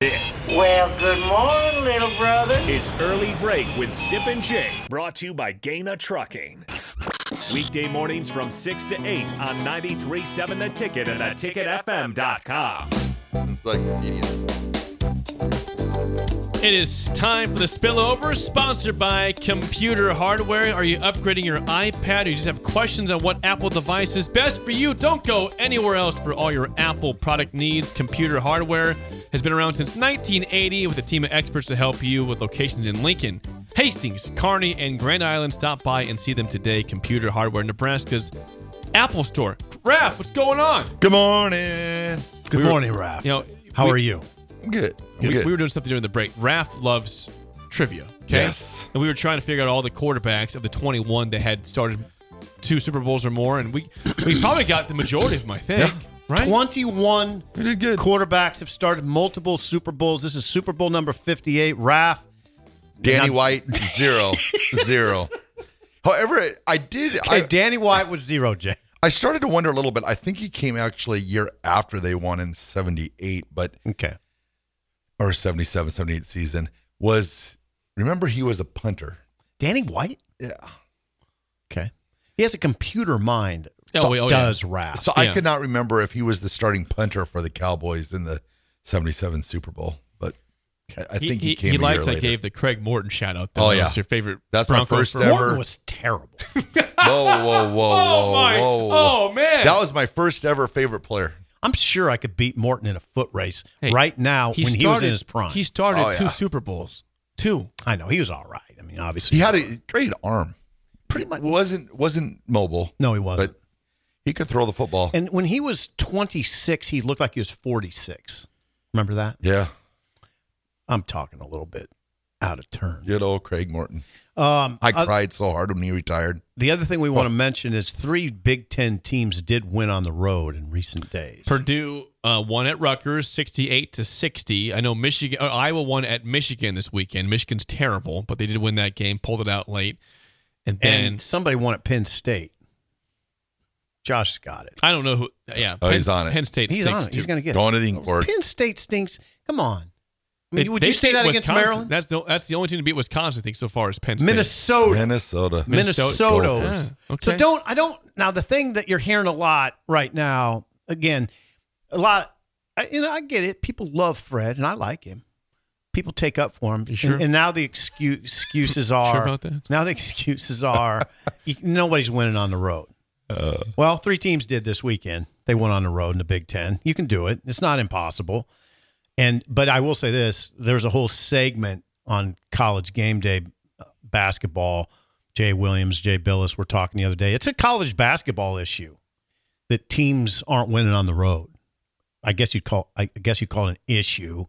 This Well, good morning, little brother. is Early Break with Zip and Jay, brought to you by Gaina Trucking. Weekday mornings from 6 to 8 on 93.7 The Ticket and theticketfm.com. It's like idiot. It is time for the spillover, sponsored by Computer Hardware. Are you upgrading your iPad or you just have questions on what Apple device is best for you? Don't go anywhere else for all your Apple product needs. Computer Hardware has been around since 1980 with a team of experts to help you with locations in Lincoln, Hastings, Kearney, and Grand Island. Stop by and see them today. Computer Hardware, Nebraska's Apple Store. Raff, what's going on? Good morning. Good We were- morning, Raff. You know, How we- are you? I'm good. I'm we, good. we were doing something during the break. Raff loves trivia. Okay. Yes. And we were trying to figure out all the quarterbacks of the 21 that had started two Super Bowls or more, and we we probably got the majority of them, I think. Yeah. Right? 21 We did good. quarterbacks have started multiple Super Bowls. This is Super Bowl number 58. Raff, Danny Now- White, zero. zero. However, I did. okay, I, Danny White was zero, Jay. I started to wonder a little bit. I think he came actually a year after they won in 78, but Okay. or 77, 78 season. Was remember he was a punter. Danny White? Yeah. Okay. He has a computer mind. Oh, So wait, oh, yeah. does Raff. So I could not remember if he was the starting punter for the Cowboys in the 77 Super Bowl, but I, I think he, came he a liked year I later. gave the Craig Morton shout out. Though. Oh, That yeah. was your favorite. That's my Bronco first for- ever- Morton was terrible. Whoa, whoa, whoa, whoa, Oh my! whoa. Oh man! That was my first ever favorite player. I'm sure I could beat Morton in a foot race Hey, right now he when he was started- in his prime. He started Oh, two yeah. Super Bowls. Two. I know. He was all right. I mean, obviously. He had a great arm. Pretty much wasn't wasn't mobile, no, he wasn't. but he could throw the football. and when he was 26, he looked like he was 46. Remember that? yeah, I'm talking a little bit out of turn. good old Craig Morton. Um, I oth- cried so hard when he retired. the other thing we want to mention is three Big Ten teams did win on the road in recent days. Purdue uh, won at Rutgers, sixty-eight to sixty. I know Michigan, uh, Iowa won at Michigan this weekend. Michigan's terrible, but they did win that game. Pulled it out late, and then and somebody won at Penn State. Josh got it. I don't know who. Yeah, Oh, Penn, he's on it. Penn State He's stinks on it. He's going to get Going to it. the ink. Penn State stinks. Come on. I mean, They- would you say beat that against Wisconsin. Maryland? That's the that's the only team to beat Wisconsin. I think so far is Penn State. Minnesota. Minnesota. Minnesota. Gophers. Yeah, okay. So don't I don't now the thing that you're hearing a lot right now again a lot I, you know I get it people love Fred and I like him people take up for him You sure? and, and now the excuse, excuses are Sure about that? now the excuses are you, nobody's winning on the road Uh, well three teams did this weekend they went on the road in the Big Ten you can do it it's not impossible and but I will say this: there's a whole segment on College Game Day uh, basketball. Jay Williams, Jay Bilas were talking the other day. It's a college basketball issue that teams aren't winning on the road. I guess you'd call I guess you call it an issue,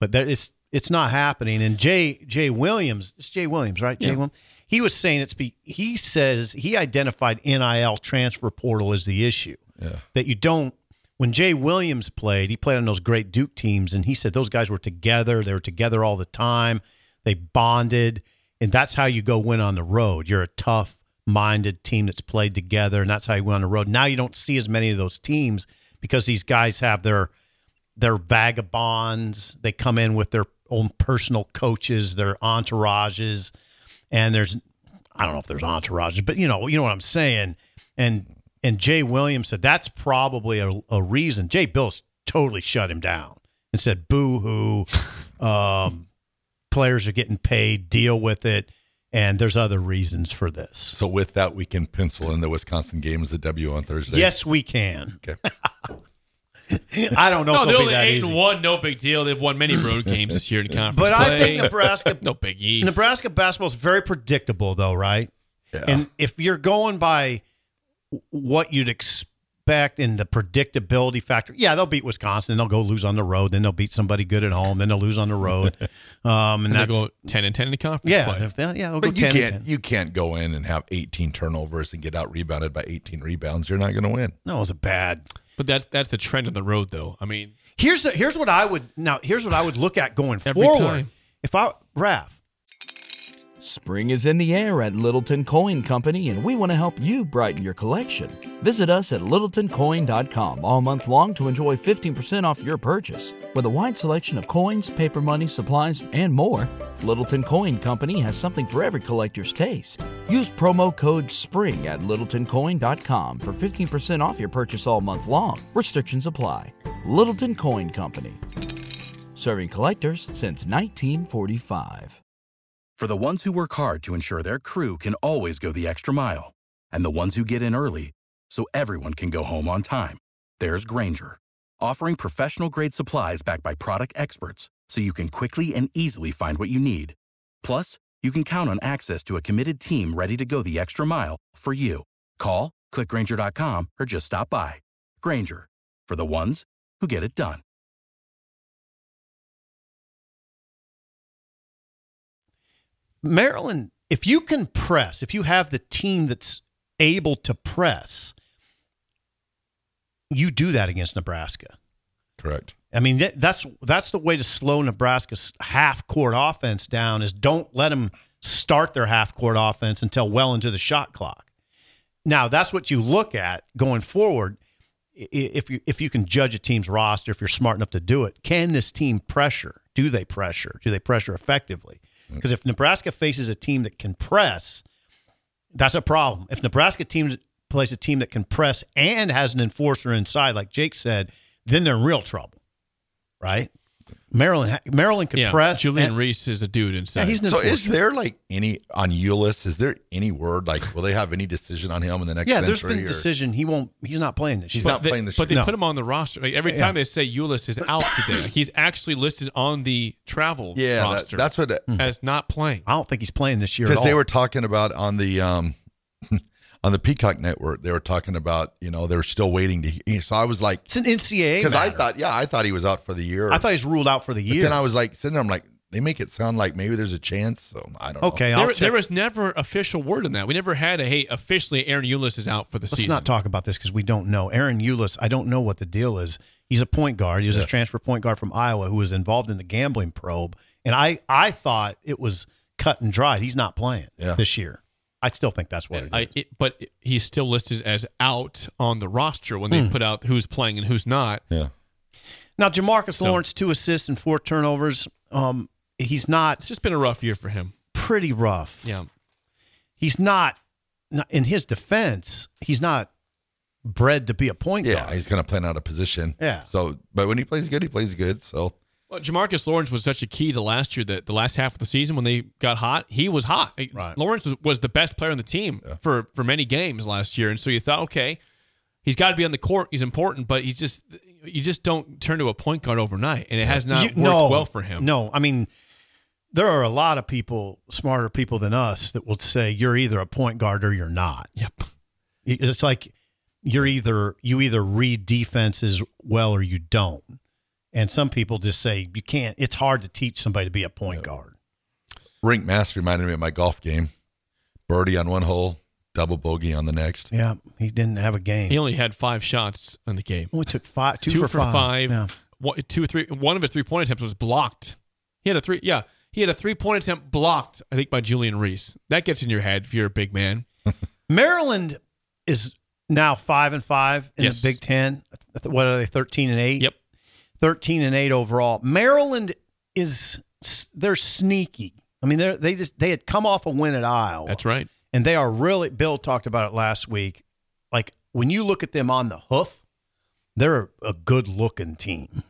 but that it's it's not happening. And Jay Jay Williams, it's Jay Williams, right? Jay Yeah. Williams. He was saying it's be, he says he identified NIL transfer portal as the issue yeah. that you don't when Jay Williams played, he played on those great Duke teams, and he said those guys were together. They were together all the time. They bonded, and that's how you go win on the road. You're a tough minded team that's played together, and that's how you win on the road. Now you don't see as many of those teams because these guys have their their vagabonds. They come in with their own personal coaches, their entourages, and there's I don't know if there's entourages, but you know, you know what I'm saying. And and Jay Williams said that's probably a, a reason. Jay Bilas totally shut him down and said, "Boo hoo." Um, players are getting paid. Deal with it. And there's other reasons for this. So with that, we can pencil in the Wisconsin game as the W on Thursday. Yes, we can. Okay. I don't know No, they're it'll be only that eight easy. and one. No big deal. They've won many road games this year in conference But I think Nebraska no biggie. Nebraska basketball is very predictable, though, right? Yeah. And if you're going by what you'd expect in the predictability factor, yeah, they'll beat Wisconsin. They'll go lose on the road. Then they'll beat somebody good at home. Then they'll lose on the road. Um, and and they that's go ten and ten in the conference yeah, play. if they- yeah, they'll go but you 10 can't 10. you can't go in and have 18 turnovers and get out rebounded by 18 rebounds. You're not going to win. No, it was a bad. But that's that's the trend on the road, though. I mean, Here's the, here's what I would now. Here's what I would look at going Every forward. time. If I Raff, Spring is in the air at Littleton Coin Company, and we want to help you brighten your collection. Visit us at littletoncoin.com all month long to enjoy 15% off your purchase. With a wide selection of coins, paper money, supplies, and more, Littleton Coin Company has something for every collector's taste. Use promo code SPRING at littletoncoin.com for 15% off your purchase all month long. Restrictions apply. Littleton Coin Company. Serving collectors since 1945. For the ones who work hard to ensure their crew can always go the extra mile, and the ones who get in early so everyone can go home on time, there's Grainger, offering professional grade supplies backed by product experts so you can quickly and easily find what you need. Plus, you can count on access to a committed team ready to go the extra mile for you. Call, clickgrainger.com, or just stop by. Grainger, for the ones who get it done. Maryland, if you can press, if you have the team that's able to press, you do that against Nebraska. Correct. I mean, that, that's that's the way to slow Nebraska's half court offense down is don't let them start their half court offense until well into the shot clock. Now, that's what you look at going forward. If you if you can judge a team's roster, if you're smart enough to do it, can this team pressure? Do they pressure? Do they pressure effectively? Mm. Because if Nebraska faces a team that can press, that's a problem. If Nebraska teams plays a team that can press and has an enforcer inside, like Jake said, then they're in real trouble, right? Maryland, ha- Maryland can yeah, press. Julian and- Reese is a dude inside. Yeah, he's an So enforcer. is there like any on Ulis? Is there any word like will they have any decision on him in the next? yeah, there's been or- decision. He won't. He's not playing this He's year. not they, playing this But year. they No. put him on the roster. Like, every Yeah. time they say Ulis is out today, like, he's actually listed on the travel Yeah, that- that's what as not playing. I don't think he's playing this year. because they were talking about on the um on the Peacock network. They were talking about you know they were still waiting to. hear. So I was like, It's an NCAA. because I thought yeah, I thought he was out for the year. I thought he's ruled out for the But year. then I was like sitting there. I'm like, they make it sound like maybe there's a chance. So I don't know. okay, There, check. there was never official word on that. We never had a hey, officially Ahron Ulis is out for the season. Let's not talk about this because we don't know. Ahron Ulis, I don't know what the deal is. He's a point guard. He was a transfer point guard from Iowa who was involved in the gambling probe. And I, I thought it was cut and dried. He's not playing Yeah. this year. I still think that's what it is. I, it, but he's still listed as out on the roster when they Hmm. put out who's playing and who's not. Yeah. now, Jamarques So- Lawrence, two assists and four turnovers. Um, he's not It's just been a rough year for him. pretty rough. Yeah. He's not, not in his defense. He's not bred to be a point Yeah, guard. he's going to plan out a position. Yeah. So, but when he plays good, he plays good. So Well, Jamarques Lawrence was such a key to last year that the last half of the season when they got hot, he was hot. Right. Lawrence was, the best player on the team for for many games last year, and so you thought, okay, he's got to be on the court. He's important, but he just you just don't turn to a point guard overnight, and it has not You- worked no, well for him. No, I mean, there are a lot of people, smarter people than us, that will say you're either a point guard or you're not. Yep. It's like you're either you either read defenses well or you don't. And some people just say you can't. It's hard to teach somebody to be a point guard. Rienk Mast reminded me of my golf game. Birdie on one hole, double bogey on the next. Yeah, he didn't have a game. He only had five shots in the game. only took five, two, Two for, for five. five. Yeah. One, two, three. One of his three point attempts was blocked. He had a three. Yeah, he had a three point attempt blocked. I think by Julian Reese. That gets in your head if you're a big man. Maryland is now five and five in Yes. the Big Ten. What are they? Thirteen and eight. Yep. 13 and 8 overall. Maryland is they're sneaky. I mean, they they just they had come off a win at Iowa. That's right. And they are really Bill talked about it last week. Like when you look at them on the hoof, they're a good looking team.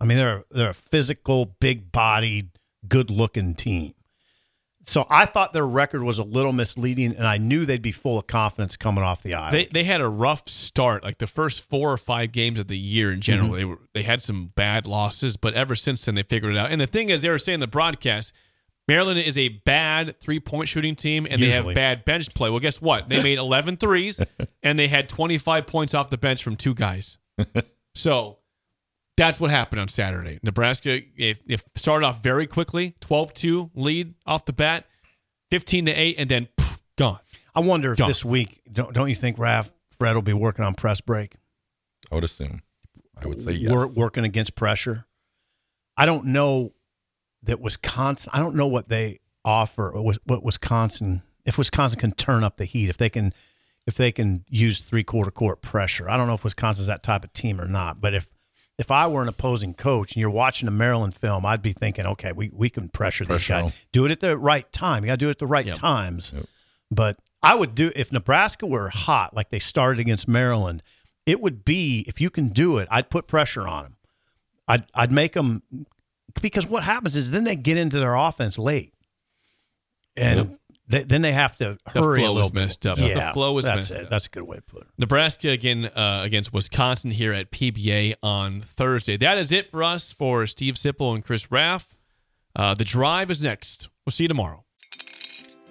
I mean, they're they're a physical, big bodied, good looking team. So I thought their record was a little misleading, and I knew they'd be full of confidence coming off the island. They they had a rough start, like the first four or five games of the year in general. Mm-hmm. They were they had some bad losses, but ever since then they figured it out. And the thing is, they were saying in the broadcast, Maryland is a bad three point shooting team, and they have bad bench play. Well, guess what? They made 11 threes, and they had 25 points off the bench from two guys. So that's what happened on Saturday. Nebraska if, if started off very quickly, 12-2 lead off the bat, 15 to 8 and then poof, gone. I wonder if Gone. this week, don't, don't you think Raff Fred will be working on press break, I would assume. I would say yes. Wor- working against pressure? I don't know that Wisconsin. I don't know what they offer. What what Wisconsin, if Wisconsin can turn up the heat, if they can, if they can use three quarter court pressure. I don't know if Wisconsin's that type of team or not. But if if I were an opposing coach and you're watching a Maryland film, I'd be thinking, okay, we, we can pressure, Pressure guys. them. Do it at the right time. You got to do it at the right Yep. times. Yep. But I would do if Nebraska were hot like they started against Maryland. It would be if you can do it. I'd put pressure on them. I'd I'd make them because what happens is then they get into their offense late, and they, then they have to hurry. The flow a was messed up. The Yeah, flow was that's messed it. up. That's a good way to put it. Nebraska again uh, against Wisconsin here at PBA on Thursday. That is it for us for Steve Sipple and Chris Raff. Uh, the drive is next. We'll see you tomorrow.